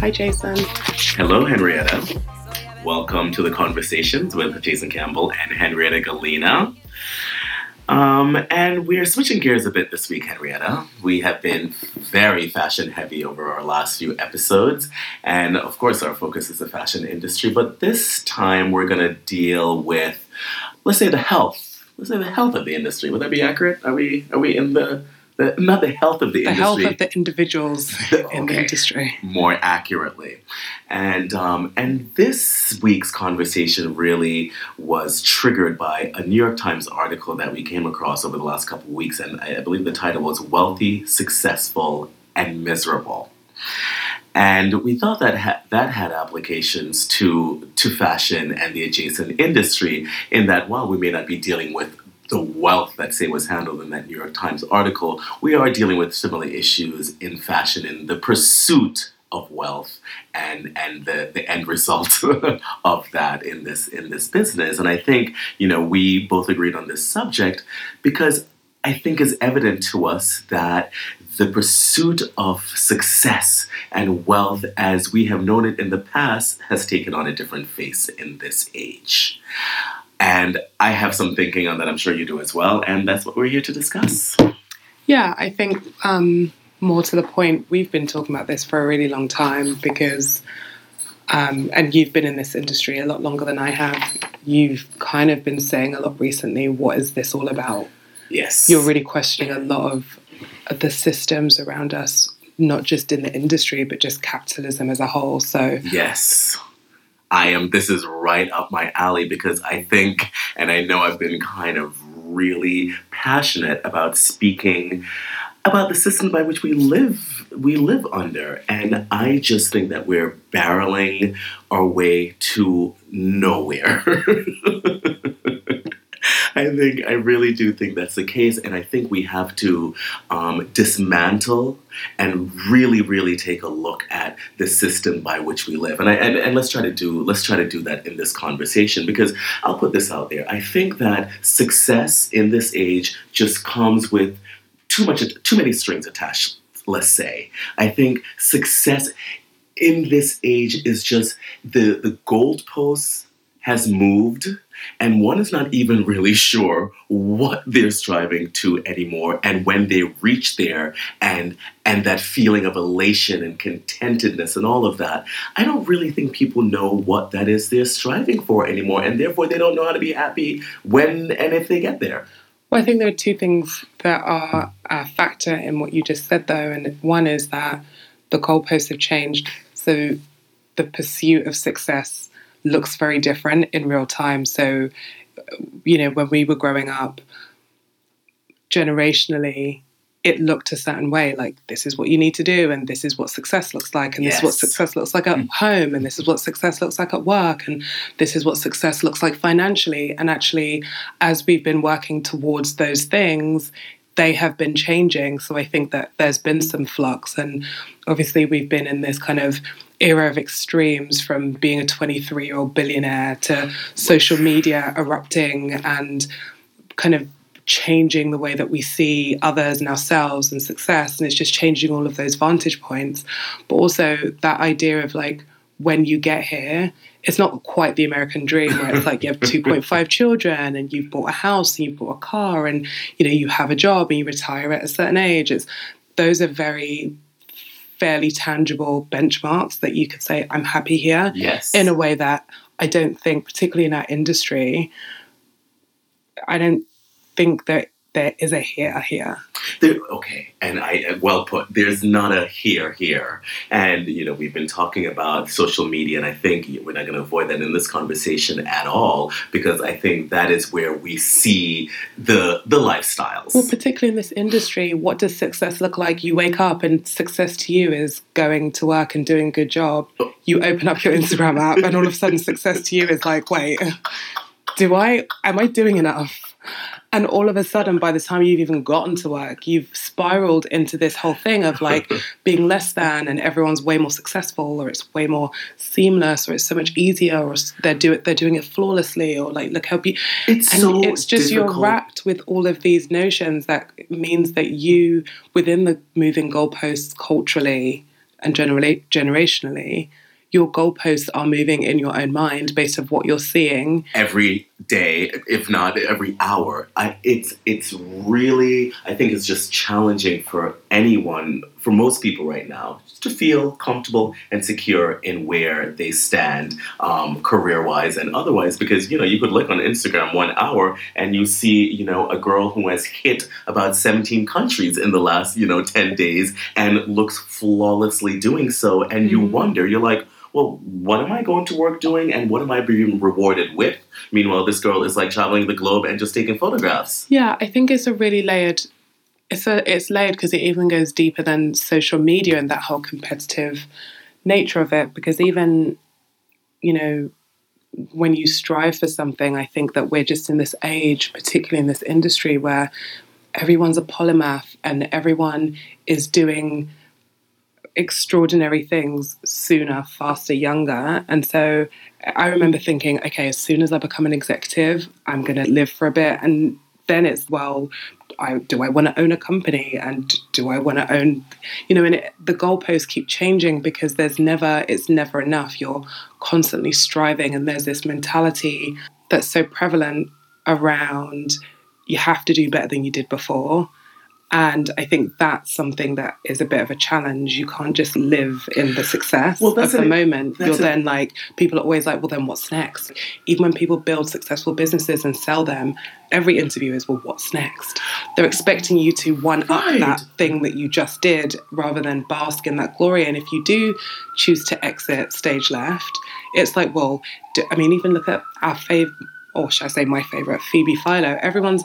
Hi, Jason. Hello, Henrietta. Welcome to the conversations with Jason Campbell and Henrietta Galena. Um, and we're switching gears a bit this week, Henrietta. We have been very fashion heavy over our last few episodes, and of course, our focus is the fashion industry. But this time, we're going to deal with, let's say, the health. Let's say the health of the industry. Would that be accurate? Are we are we in the, the not the health of the, The industry? health of the individuals in the industry. more accurately. And um, and this week's conversation really was triggered by a New York Times article that we came across over the last couple of weeks, and I believe the title was "Wealthy, Successful, and Miserable." And we thought that ha- that had applications to to fashion and the adjacent industry. In that, while we may not be dealing with the wealth that say was handled in that New York Times article, we are dealing with similar issues in fashion in the pursuit of wealth and and the, the end result of that in this in this business. And I think, you know, we both agreed on this subject because I think is evident to us that the pursuit of success and wealth as we have known it in the past has taken on a different face in this age. And I have some thinking on that, I'm sure you do as well, and that's what we're here to discuss. Yeah, I think um, more to the point, we've been talking about this for a really long time because, um, and you've been in this industry a lot longer than I have. You've kind of been saying a lot recently, what is this all about? Yes. You're really questioning a lot of the systems around us, not just in the industry, but just capitalism as a whole. So, Yes. I am. This is right up my alley because I think, and I know I've been kind of really passionate about speaking about the system by which we live we live under and i just think that we're barreling our way to nowhere I think I really do think that's the case, and I think we have to um, dismantle and really, really take a look at the system by which we live. And, I, and and let's try to do let's try to do that in this conversation because I'll put this out there. I think that success in this age just comes with too much too many strings attached. Let's say I think success in this age is just the the goalposts has moved and one is not even really sure what they're striving to anymore and when they reach there and and that feeling of elation and contentedness and all of that i don't really think people know what that is they're striving for anymore and therefore they don't know how to be happy when and if they get there Well, I think there are two things that are a factor in what you just said, though. And one is that the goalposts have changed. So the pursuit of success looks very different in real time. So, you know, when we were growing up, generationally, it looked a certain way like this is what you need to do and this is what success looks like and this is what success looks like at mm. home and this is what success looks like at work and this is what success looks like financially. And actually as we've been working towards those things they have been changing. So i think that there's been some flux and obviously we've been in this kind of era of extremes from being a 23 year old billionaire to social media erupting and kind of changing the way that we see others and ourselves and success and it's just changing all of those vantage points. But also that idea of like when you get here it's not quite the american dream where it's like you have 2.5 children and you've bought a house and you've bought a car and you know you have a job and you retire at a certain age. It's those are very fairly tangible benchmarks that you could say i'm happy here yes. in a way that I don't think, particularly in our industry, I don't think that there is a here here. There, okay, and I uh, well put. There's not a here here, and you know we've been talking about social media, and I think we're not going to avoid that in this conversation at all because I think that is where we see the the lifestyles. Well, particularly in this industry, what does success look like? You wake up and success to you is going to work and doing a good job. Oh. You open up your Instagram app, and all of a sudden, success to you is like, wait, do I? Am I doing enough? And all of a sudden, by the time you've even gotten to work, you've spiraled into this whole thing of like being less than, and everyone's way more successful, or it's way more seamless, or it's so much easier, or they're do it, they're doing it flawlessly, or like look how be. It's and so it's just difficult. you're wrapped with all of these notions that means that you, within the moving goalposts culturally and generally generationally, your goalposts are moving in your own mind based on what you're seeing every day, if not every hour. I, it's it's really I think it's just challenging for anyone, for most people right now, to feel comfortable and secure in where they stand, um, career wise and otherwise. Because you know you could look on Instagram one hour and you see you know a girl who has hit about 17 countries in the last you know 10 days and looks flawlessly doing so, and you Mhm. wonder, you're like well, what am I going to work doing and what am I being rewarded with? Meanwhile, this girl is like traveling the globe and just taking photographs. Yeah, I think it's a really layered. It's a it's layered because it even goes deeper than social media and that whole competitive nature of it. Because even, you know, when you strive for something, I think that we're just in this age, particularly in this industry, where everyone's a polymath and everyone is doing extraordinary things sooner, faster, younger. And so I remember thinking, okay, as soon as I become an executive, I'm going to live for a bit. And then it's, well, I, do I want to own a company and do I want to own, you know, and it, the goalposts keep changing because there's never, it's never enough. You're constantly striving, and there's this mentality that's so prevalent around you have to do better than you did before. And I think that's something that is a bit of a challenge. You can't just live in the success Well, that's of the moment. that's You're then like, people are always like, well, then what's next? Even when people build successful businesses and sell them, every interview is, well, what's next? They're expecting you to one up Right. that thing that you just did rather than bask in that glory. And if you do choose to exit stage left, it's like, well, do, I mean, even look at our favorite, or should I say my favorite, Phoebe Philo. Everyone's,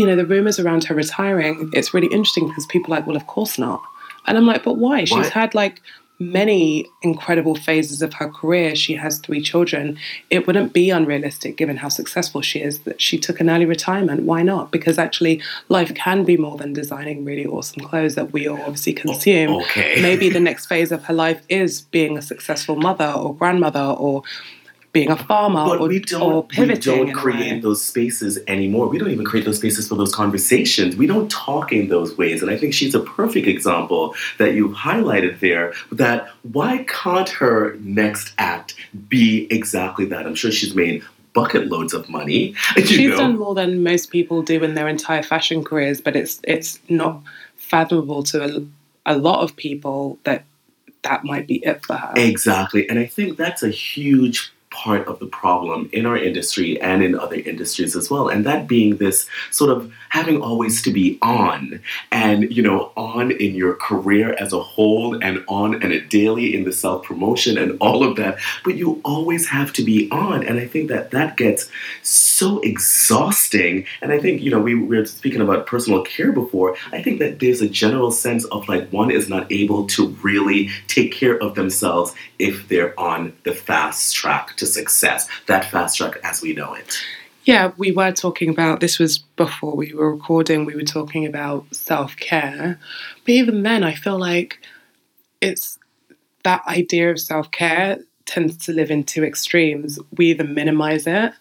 you know, the rumors around her retiring, it's really interesting because people are like, well, of course not. And I'm like, but why? She's had like many incredible phases of her career. She has three children. It wouldn't be unrealistic, given how successful she is, that she took an early retirement. Why not? Because actually, life can be more than designing really awesome clothes that we all obviously consume. okay. Maybe the next phase of her life is being a successful mother or grandmother or being a farmer But or, we don't, we pivoting. don't create those spaces anymore. We don't even create those spaces for those conversations. We don't talk in those ways. And I think she's a perfect example that you highlighted there that why can't her next act be exactly that? I'm sure she's made bucket loads of money. You She's know? done more than most people do in their entire fashion careers, but it's it's not fathomable to a, a lot of people that that might be it for her. Exactly. And I think that's a huge part of the problem in our industry and in other industries as well. And that being this sort of having always to be on and, you know, on in your career as a whole and on and a daily in the self promotion and all of that. But you always have to be on. And I think that that gets so exhausting. And I think, you know, we, we were speaking about personal care before. I think that there's a general sense of like one is not able to really take care of themselves if they're on the fast track to success, that fast track as we know it. Yeah, we were talking about this was before we were recording, we were talking about self care. But even then, I feel like it's that idea of self care tends to live in two extremes. We either minimize it,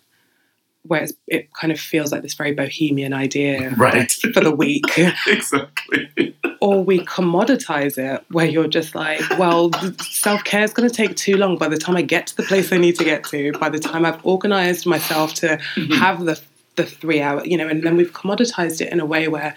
where it's, it kind of feels like this very bohemian idea Right. for the week, exactly. or we commoditize it, where you're just like, well, self care is going to take too long. By the time I get to the place I need to get to, by the time I've organized myself to mm-hmm. have the the three hour, you know, and then we've commoditized it in a way where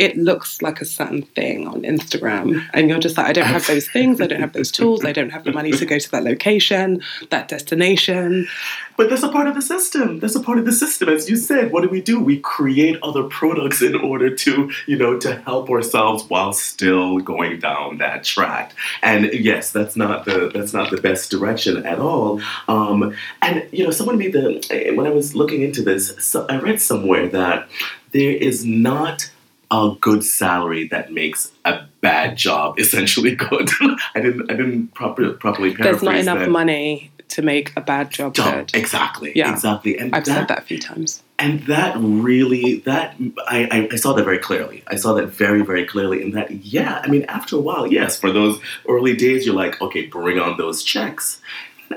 it looks like a certain thing on Instagram, and you're just like, I don't have those things, I don't have those tools, I don't have the money to go to that location, that destination. But that's a part of the system. That's a part of the system. As you said, what do we do? We create other products in order to, you know, to help ourselves while still going down that track. And yes, that's not the that's not the best direction at all. Um, and you know, someone made the when I was looking into this, so I read somewhere that there is not a good salary that makes a bad job essentially good. I didn't I didn't proper, properly paraphrase There's not enough that. money to make a bad job Job. good. Exactly. Yeah. Exactly. And I've said that a few times. and that really that I, I, I saw that very clearly i saw that very very clearly in that yeah i mean after a while yes for those early days you're like okay bring on those checks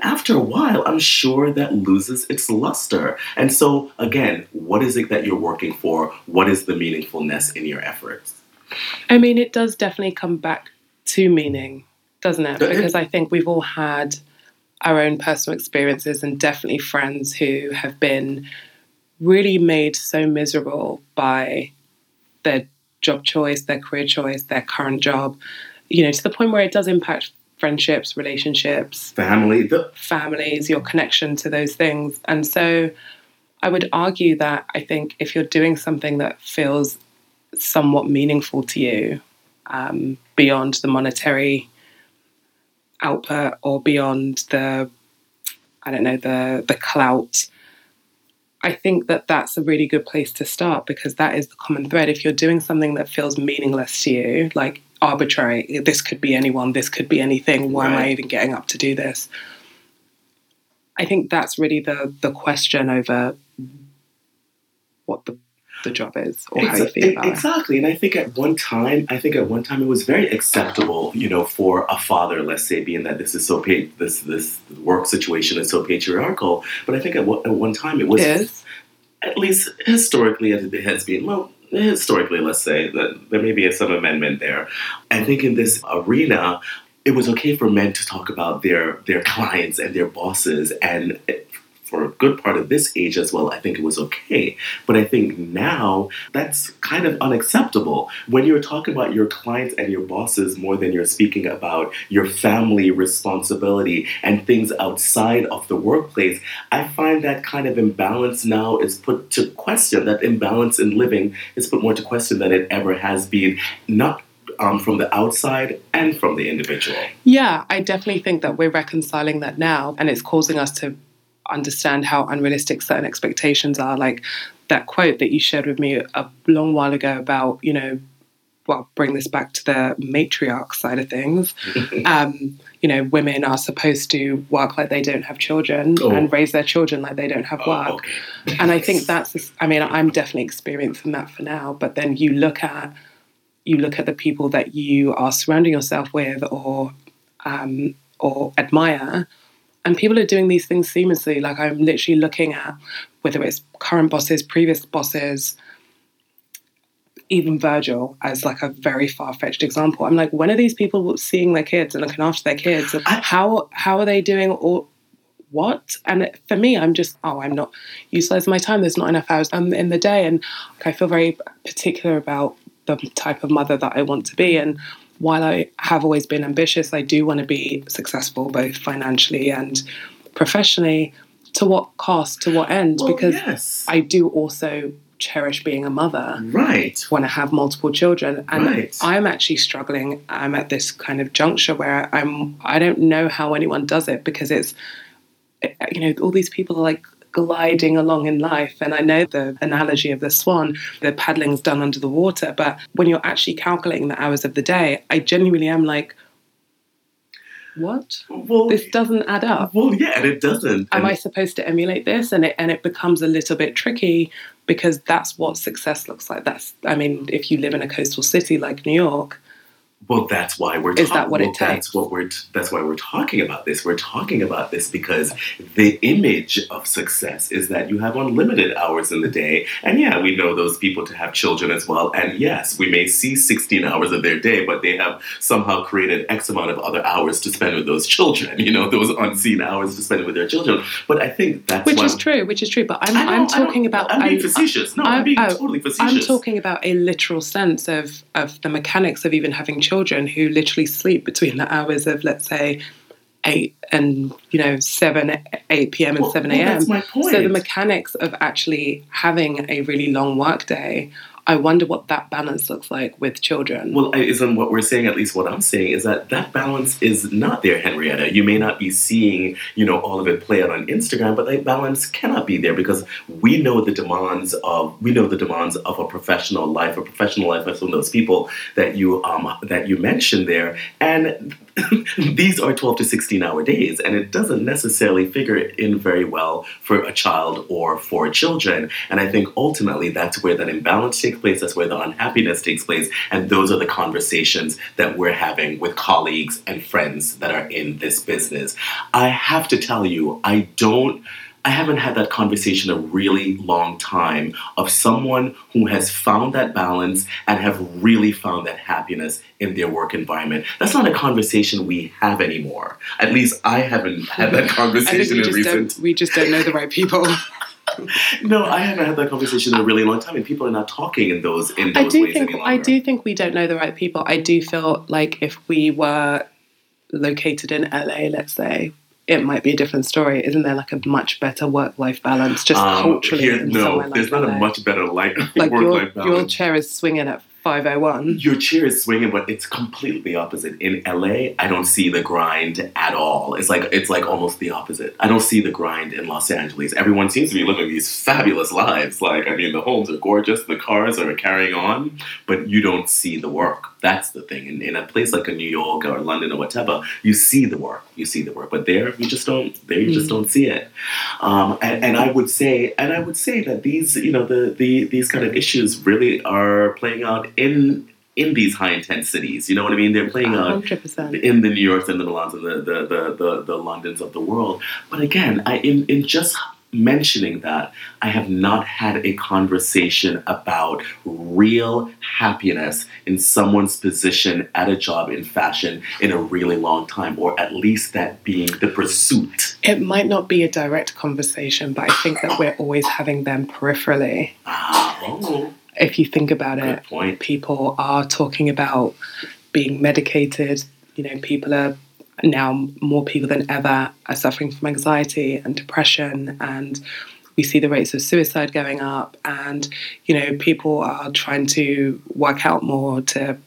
after a while i'm sure that loses its luster. And so again what is it that you're working for? What is the meaningfulness in your efforts? I mean, it does definitely come back to meaning, doesn't it? It- Because I think we've all had our own personal experiences and definitely friends who have been really made so miserable by their job choice, their career choice, their current job, you know, to the point where it does impact friendships, relationships, family the, families, your connection to those things. And so I would argue that I think if you're doing something that feels somewhat meaningful to you um, beyond the monetary output or beyond the, I don't know, the, the clout. I think that that's a really good place to start because that is the common thread. If you're doing something that feels meaningless to you, like arbitrary, this could be anyone, this could be anything, why am I even getting up to do this? I think that's really the the question over what the, the job is or how you feel about it. exactly and i think at one time i think at one time it was very acceptable you know for a father let's say being that this is so this this work situation is so patriarchal but i think at one, at one time it was It is. at least historically as it has been well historically let's say that there may be some amendment there. I think in this arena it was okay for men to talk about their their clients and their bosses and for a good part of this age as well i think it was okay but i think now that's kind of unacceptable when you're talking about your clients and your bosses more than you're speaking about your family responsibility and things outside of the workplace I find that kind of imbalance now is put to question. That imbalance in living is put more to question than it ever has been, not um, from the outside and from the individual. Yeah, I definitely think that we're reconciling that now, and it's causing us to understand how unrealistic certain expectations are. Like that quote that you shared with me a long while ago about, you know, well, bring this back to the matriarch side of things. um, you know, women are supposed to work like they don't have children Oh. and raise their children like they don't have work. Oh, okay. and I think that's I mean I'm definitely experiencing that for now but then you look at you look at the people that you are surrounding yourself with or um, or admire and people are doing these things seamlessly like I'm literally looking at whether it's current bosses previous bosses even Virgil as like a very far-fetched example I'm like when are these people seeing their kids and looking after their kids how how are they doing all what? And for me, I'm just, oh, I'm not utilizing my time. There's not enough hours um, in the day. And I feel very particular about the type of mother that I want to be. And while I have always been ambitious, I do want to be successful, both financially and professionally. To what cost? To what end? Well, because yes. I do also cherish being a mother right. want to have multiple children and Right. i'm actually struggling i'm at this kind of juncture where i'm i don't know how anyone does it because it's you know all these people are like gliding along in life and i know the analogy of the swan the paddling's done under the water but when you're actually calculating the hours of the day i genuinely am like what Well, this doesn't add up well, yeah, and it doesn't. am And- I supposed to emulate this? And it and it becomes a little bit tricky because that's what success looks like. That's I mean, if you live in a coastal city like New York, Well, that's why we're. Is talk- that what it well, That's what we're. That's why we're talking about this. We're talking about this because the image of success is that you have unlimited hours in the day, and yeah, we know those people to have children as well. And yes, we may see 16 hours of their day, but they have somehow created X amount of other hours to spend with those children. You know, those unseen hours to spend with their children. But I think that's which is true, which is true. But I'm know, I'm talking about I'm being I'm- facetious. No, I'm, I'm- being oh, totally facetious. I'm talking about a literal sense of of the mechanics of even having children who literally sleep between the hours of let's say eight and you know seven eight p.m. and Well, seven a.m. point. So the mechanics of actually having a really long work day I wonder what that balance looks like with children. Well, isn't what we're saying, at least what I'm saying, is that that balance is not there, Henrietta. You may not be seeing, you know, all of it play out on Instagram, but that balance cannot be there because we know the demands of we know the demands of a professional life, a professional life of some of those people that you um that you mentioned there, and these are 12 to 16 hour days, and it doesn't necessarily figure in very well for a child or for children. And I think ultimately that's where that imbalance takes place, that's where the unhappiness takes place, and those are the conversations that we're having with colleagues and friends that are in this business. I have to tell you, I don't I haven't had that conversation a really long time of someone who has found that balance and have really found that happiness in their work environment. That's not a conversation we have anymore. At least I haven't had that conversation in recent. we just don't know the right people. no, I haven't had that conversation in a really long time, and people are not talking in those in those I do ways think. I do think we don't know the right people. I do feel like if we were located in LA, let's say, it might be a different story. Isn't there like a much better work life balance just Um, culturally? here- no, like there's not LA? a much better like, like work your, life balance. your chair is swinging at 501. Your chair is swinging, but it's completely opposite. In LA, I don't see the grind at all. It's like it's like almost the opposite. I don't see the grind in Los Angeles. Everyone seems to be living these fabulous lives. Like I mean, the homes are gorgeous, the cars are carrying on, but you don't see the work. That's the thing. In, in a place like a New York or London or whatever, you see the work. You see the work, but there you just don't. There you just don't see it. Um, and, and I would say, and I would say that these, you know, the, the these kind of issues really are playing out in in these high intense cities. You know what I mean? They're playing out 100%. in the New Yorks and the Milans and the the, the, the, the Londons of the world. But again, I in, in just mentioning that, I have not had a conversation about real happiness in someone's position at a job in fashion in a really long time, or at least that being the pursuit. It might not be a direct conversation, but I think that we're always having them peripherally. Ah, oh, If you think about good it, point. people are talking about being medicated. You know, people are now more people than ever are suffering from anxiety and depression, and we see the rates of suicide going up. And you know, people are trying to work out more to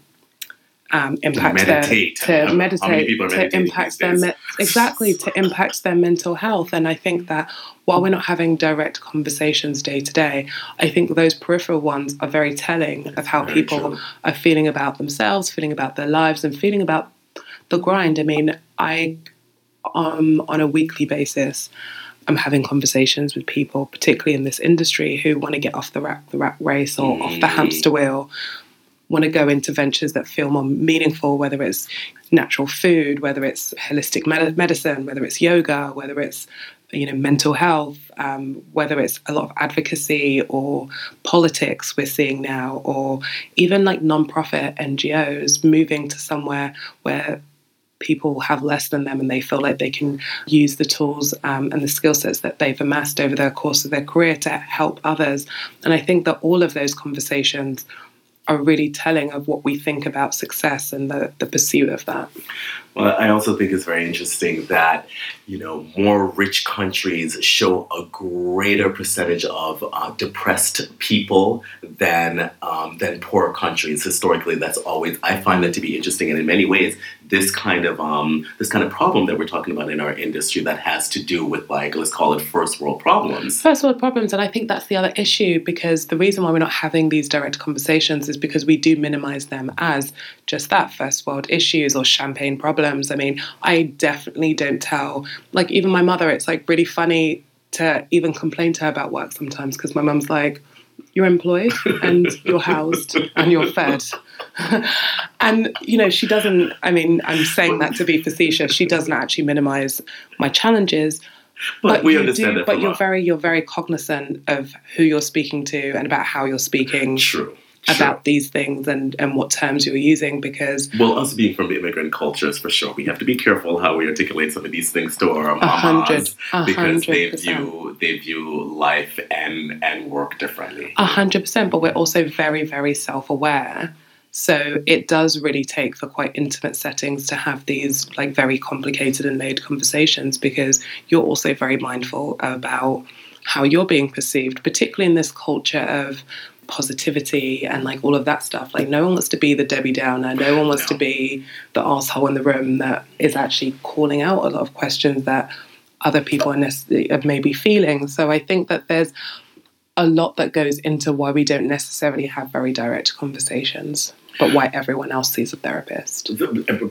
um, impact meditate. their to meditate to impact their me- exactly to impact their mental health. And I think that while we're not having direct conversations day to day, I think those peripheral ones are very telling of how Very people true. are feeling about themselves, feeling about their lives, and feeling about the grind. I mean, I um, on a weekly basis. I'm having conversations with people, particularly in this industry, who want to get off the rat, the rat race or off the Mm. hamster wheel, want to go into ventures that feel more meaningful, whether it's natural food, whether it's holistic med- medicine, whether it's yoga, whether it's you know mental health, um, whether it's a lot of advocacy or politics we're seeing now, or even like non-profit NGOs moving to somewhere where people have less than them and they feel like they can use the tools um, and the skill sets that they've amassed over the course of their career to help others. And I think that all of those conversations are really telling of what we think about success and the, the pursuit of that. Well, I also think it's very interesting that you know more rich countries show a greater percentage of uh, depressed people than um, than poor countries. Historically, that's always I find that to be interesting, and in many ways, this kind of um, this kind of problem that we're talking about in our industry that has to do with like let's call it first world problems. First world problems, and I think that's the other issue because the reason why we're not having these direct conversations is because we do minimize them as just that first world issues or champagne problems. I mean, I definitely don't tell, like, even my mother, it's like really funny to even complain to her about work sometimes because my mum's like, you're employed and you're housed and you're fed. and, you know, she doesn't, I mean, I'm saying that to be facetious. She doesn't actually minimize my challenges. But, we you understand do. But you're very you're very cognizant of who you're speaking to and about how you're speaking true. About these things and, and what terms you're using because Well, us being from immigrant cultures, for sure, we have to be careful how we articulate some of these things to our mamas a because hundred they view they view life and and work differently. a hundred percent but we're also very very self-aware. So it does really take for quite intimate settings to have these like very complicated and layered conversations because you're also very mindful about how you're being perceived particularly in this culture of positivity and like all of that stuff. Like no one wants to be the Debbie Downer. No one wants No. to be the asshole in the room that is actually calling out a lot of questions that other people are, nec- are uh, maybe feeling. So I think that there's a lot that goes into why we don't necessarily have very direct conversations, but why everyone else sees a therapist.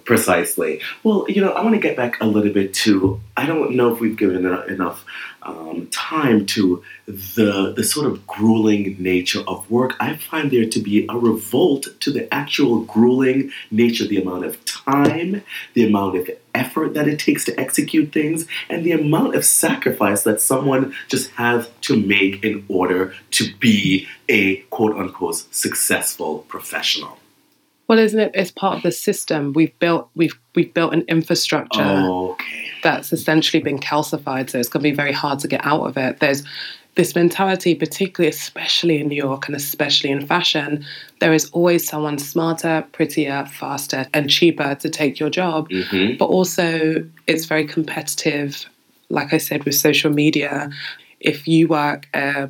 Precisely. Well, you know, I want to get back a little bit to. I don't know if we've given enough um, time to the the sort of grueling nature of work. I find there to be a revolt to the actual grueling nature, the amount of time, the amount of effort that it takes to execute things, and the amount of sacrifice that someone just has to make in order to be a quote unquote successful professional. Well, isn't it? It's part of the system we've built. We've we've built an infrastructure. Okay. That's essentially been calcified, so it's going to be very hard to get out of it. There's this mentality, particularly, especially in New York and especially in fashion, there is always someone smarter, prettier, faster, and cheaper to take your job. hmm But also, it's very competitive. Like I said, with social media, if you work a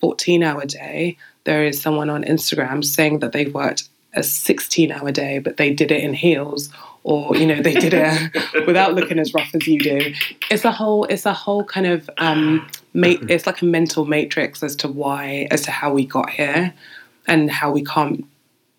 14 hour day, there is someone on Instagram saying that they've worked a 16 hour day, but they did it in heels. Or you know they did it without looking as rough as you do. It's a whole, it's a whole kind of, um, it's like a mental matrix as to why, as to how we got here, and how we can't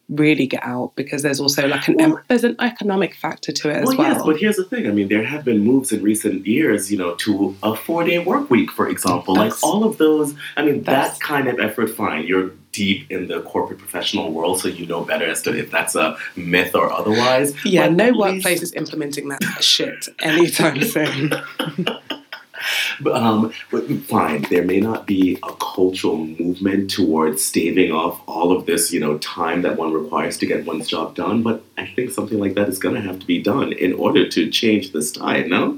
really get out because there's also like an Well- there's an economic factor to it as Well, well. yes, but here's the thing. I mean, there have been moves in recent years, you know, to a four-day work week, for example. Like all of those. I mean, that kind of effort. Fine, you're deep in the corporate professional world, so you know better as to if that's a myth or otherwise. Yeah, But no at workplace least- is implementing that shit anytime soon. But, um, but fine, there may not be a cultural movement towards staving off all of this, you know, time that one requires to get one's job done. But I think something like that is going to have to be done in order to change this tide. No.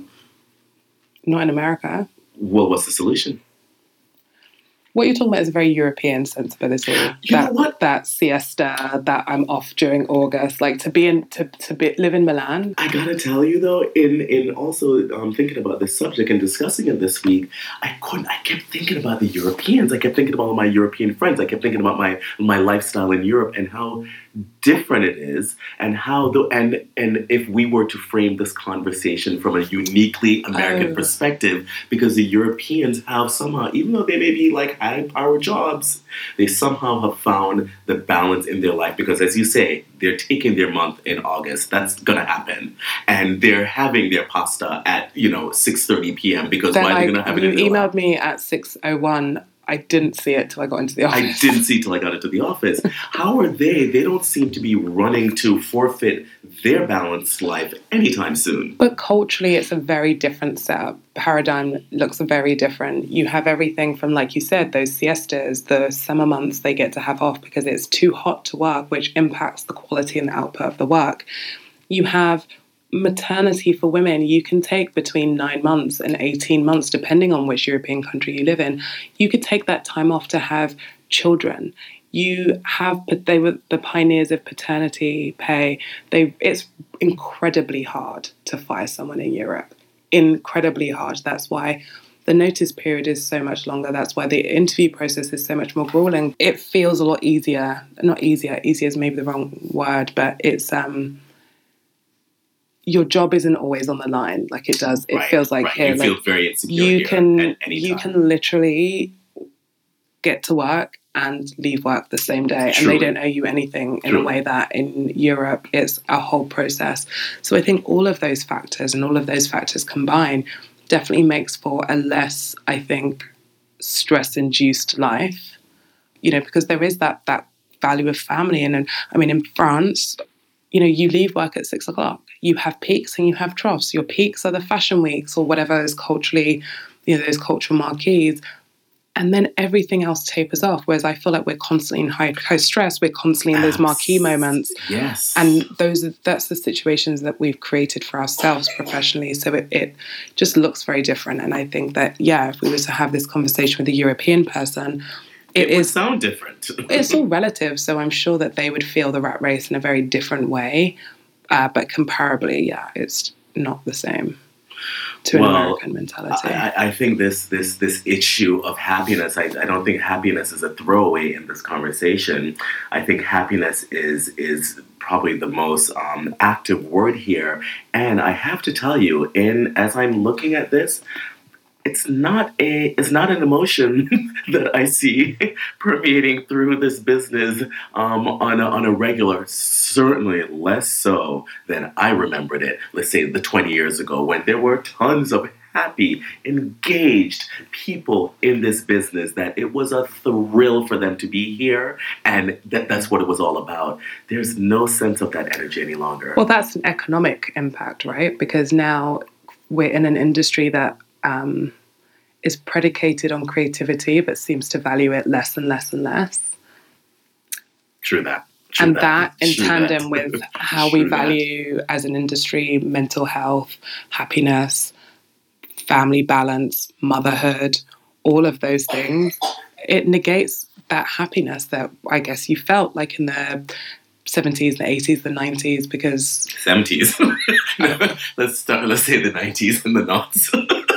Not in America. Well, what's the solution? What you're talking about is a very European sensibility. You that, know what? That siesta, that I'm off during August, like to be in to to be, live in Milan. I gotta tell you though, in in also um, thinking about this subject and discussing it this week, I couldn't. I kept thinking about the Europeans. I kept thinking about my European friends. I kept thinking about my my lifestyle in Europe and how different it is, and how the and and if we were to frame this conversation from a uniquely American Oh. perspective, because the Europeans have somehow, even though they may be like high power jobs, they somehow have found the balance in their life because as you say they're taking their month in august that's gonna happen and they're having their pasta at you know 6.30 p.m because Then why are they gonna have it you in emailed lap? me at six oh one. I didn't see it till I got into the office. I didn't see till I got into the office. How are they? They don't seem to be running to forfeit their balanced life anytime soon. But culturally, it's a very different setup. Paradigm looks very different. You have everything from, like you said, those siestas, the summer months they get to have off because it's too hot to work, which impacts the quality and the output of the work. You have maternity for women. You can take between nine months and 18 months, depending on which European country you live in. You could take that time off to have children. You have, they were the pioneers of paternity pay. They, it's incredibly hard to fire someone in Europe. Incredibly hard. That's why the notice period is so much longer. That's why the interview process is so much more grueling. It feels a lot easier. Not easier. Easier is maybe the wrong word, but it's um. Your job isn't always on the line like it does. It Right, feels like right. here, you like feel very insecure. you can you can literally get to work and leave work the same day and they don't owe you anything in a way that in Europe it's a whole process so I think all of those factors and all of those factors combined definitely makes for a less I think stress induced life you know because there is that that value of family and, and I mean in France you know, you leave work at six o'clock. You have peaks and you have troughs. Your peaks are the fashion weeks or whatever is culturally, you know, those cultural marquees. And then everything else tapers off. Whereas I feel like we're constantly in high, high stress. We're constantly in those marquee moments. Yes. And those are, that's the situations that we've created for ourselves professionally. So it, it just looks very different. And I think that, yeah, if we were to have this conversation with a European person, it, it would sound different. it's all relative, so I'm sure that they would feel the rat race in a very different way. Uh, but comparably, yeah, it's not the same. to an American mentality. I, I- I think this this this issue of happiness. I, I don't think happiness is a throwaway in this conversation. I think happiness is is probably the most um, active word here. And I have to tell you, in as I'm looking at this, it's not a it's not an emotion that I see permeating through this business um, on a, on a regular. Certainly less so than I remembered it. Let's say the 20 years ago when there were tons of happy, engaged people in this business that it was a thrill for them to be here and that that's what it was all about. There's no sense of that energy any longer. Well, that's an economic impact, right? Because now we're in an industry that um, is predicated on creativity, but seems to value it less and less and less. True that. True and that, in True tandem that. with how we True that. value as an industry mental health, happiness, family balance, motherhood, all of those things, it negates that happiness that I guess you felt like in the 70s, the 80s, the 90s, because 70s. let's start. Let's say the 90s and the knots.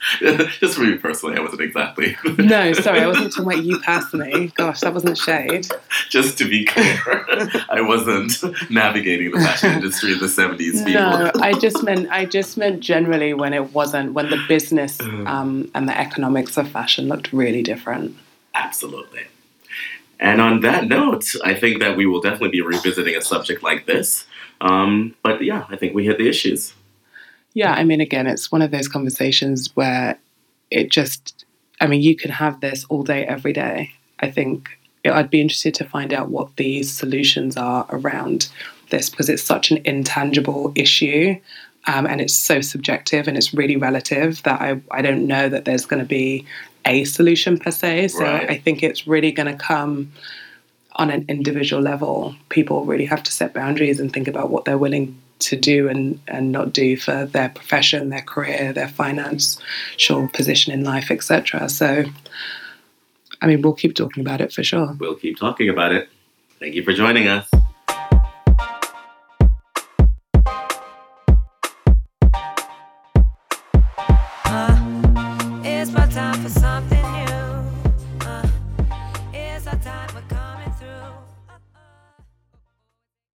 Just for me personally, I wasn't exactly. no, sorry, I wasn't talking about you personally. Gosh, that wasn't shade. Just to be clear, I wasn't navigating the fashion industry in the 70s. No, I just meant I just meant generally when it wasn't when the business um, and the economics of fashion looked really different. Absolutely. And on that note, I think that we will definitely be revisiting a subject like this. Um, but yeah, I think we hit the issues. Yeah, I mean, again, it's one of those conversations where it just, I mean, you can have this all day, every day. I think I'd be interested to find out what the solutions are around this because it's such an intangible issue um, and it's so subjective and it's really relative that I, I don't know that there's going to be a solution per se. So Right. I think it's really going to come on an individual level. People really have to set boundaries and think about what they're willing to do and, and not do for their profession, their career, their financial position in life, etc. So, I mean, we'll keep talking about it for sure. We'll keep talking about it. Thank you for joining us.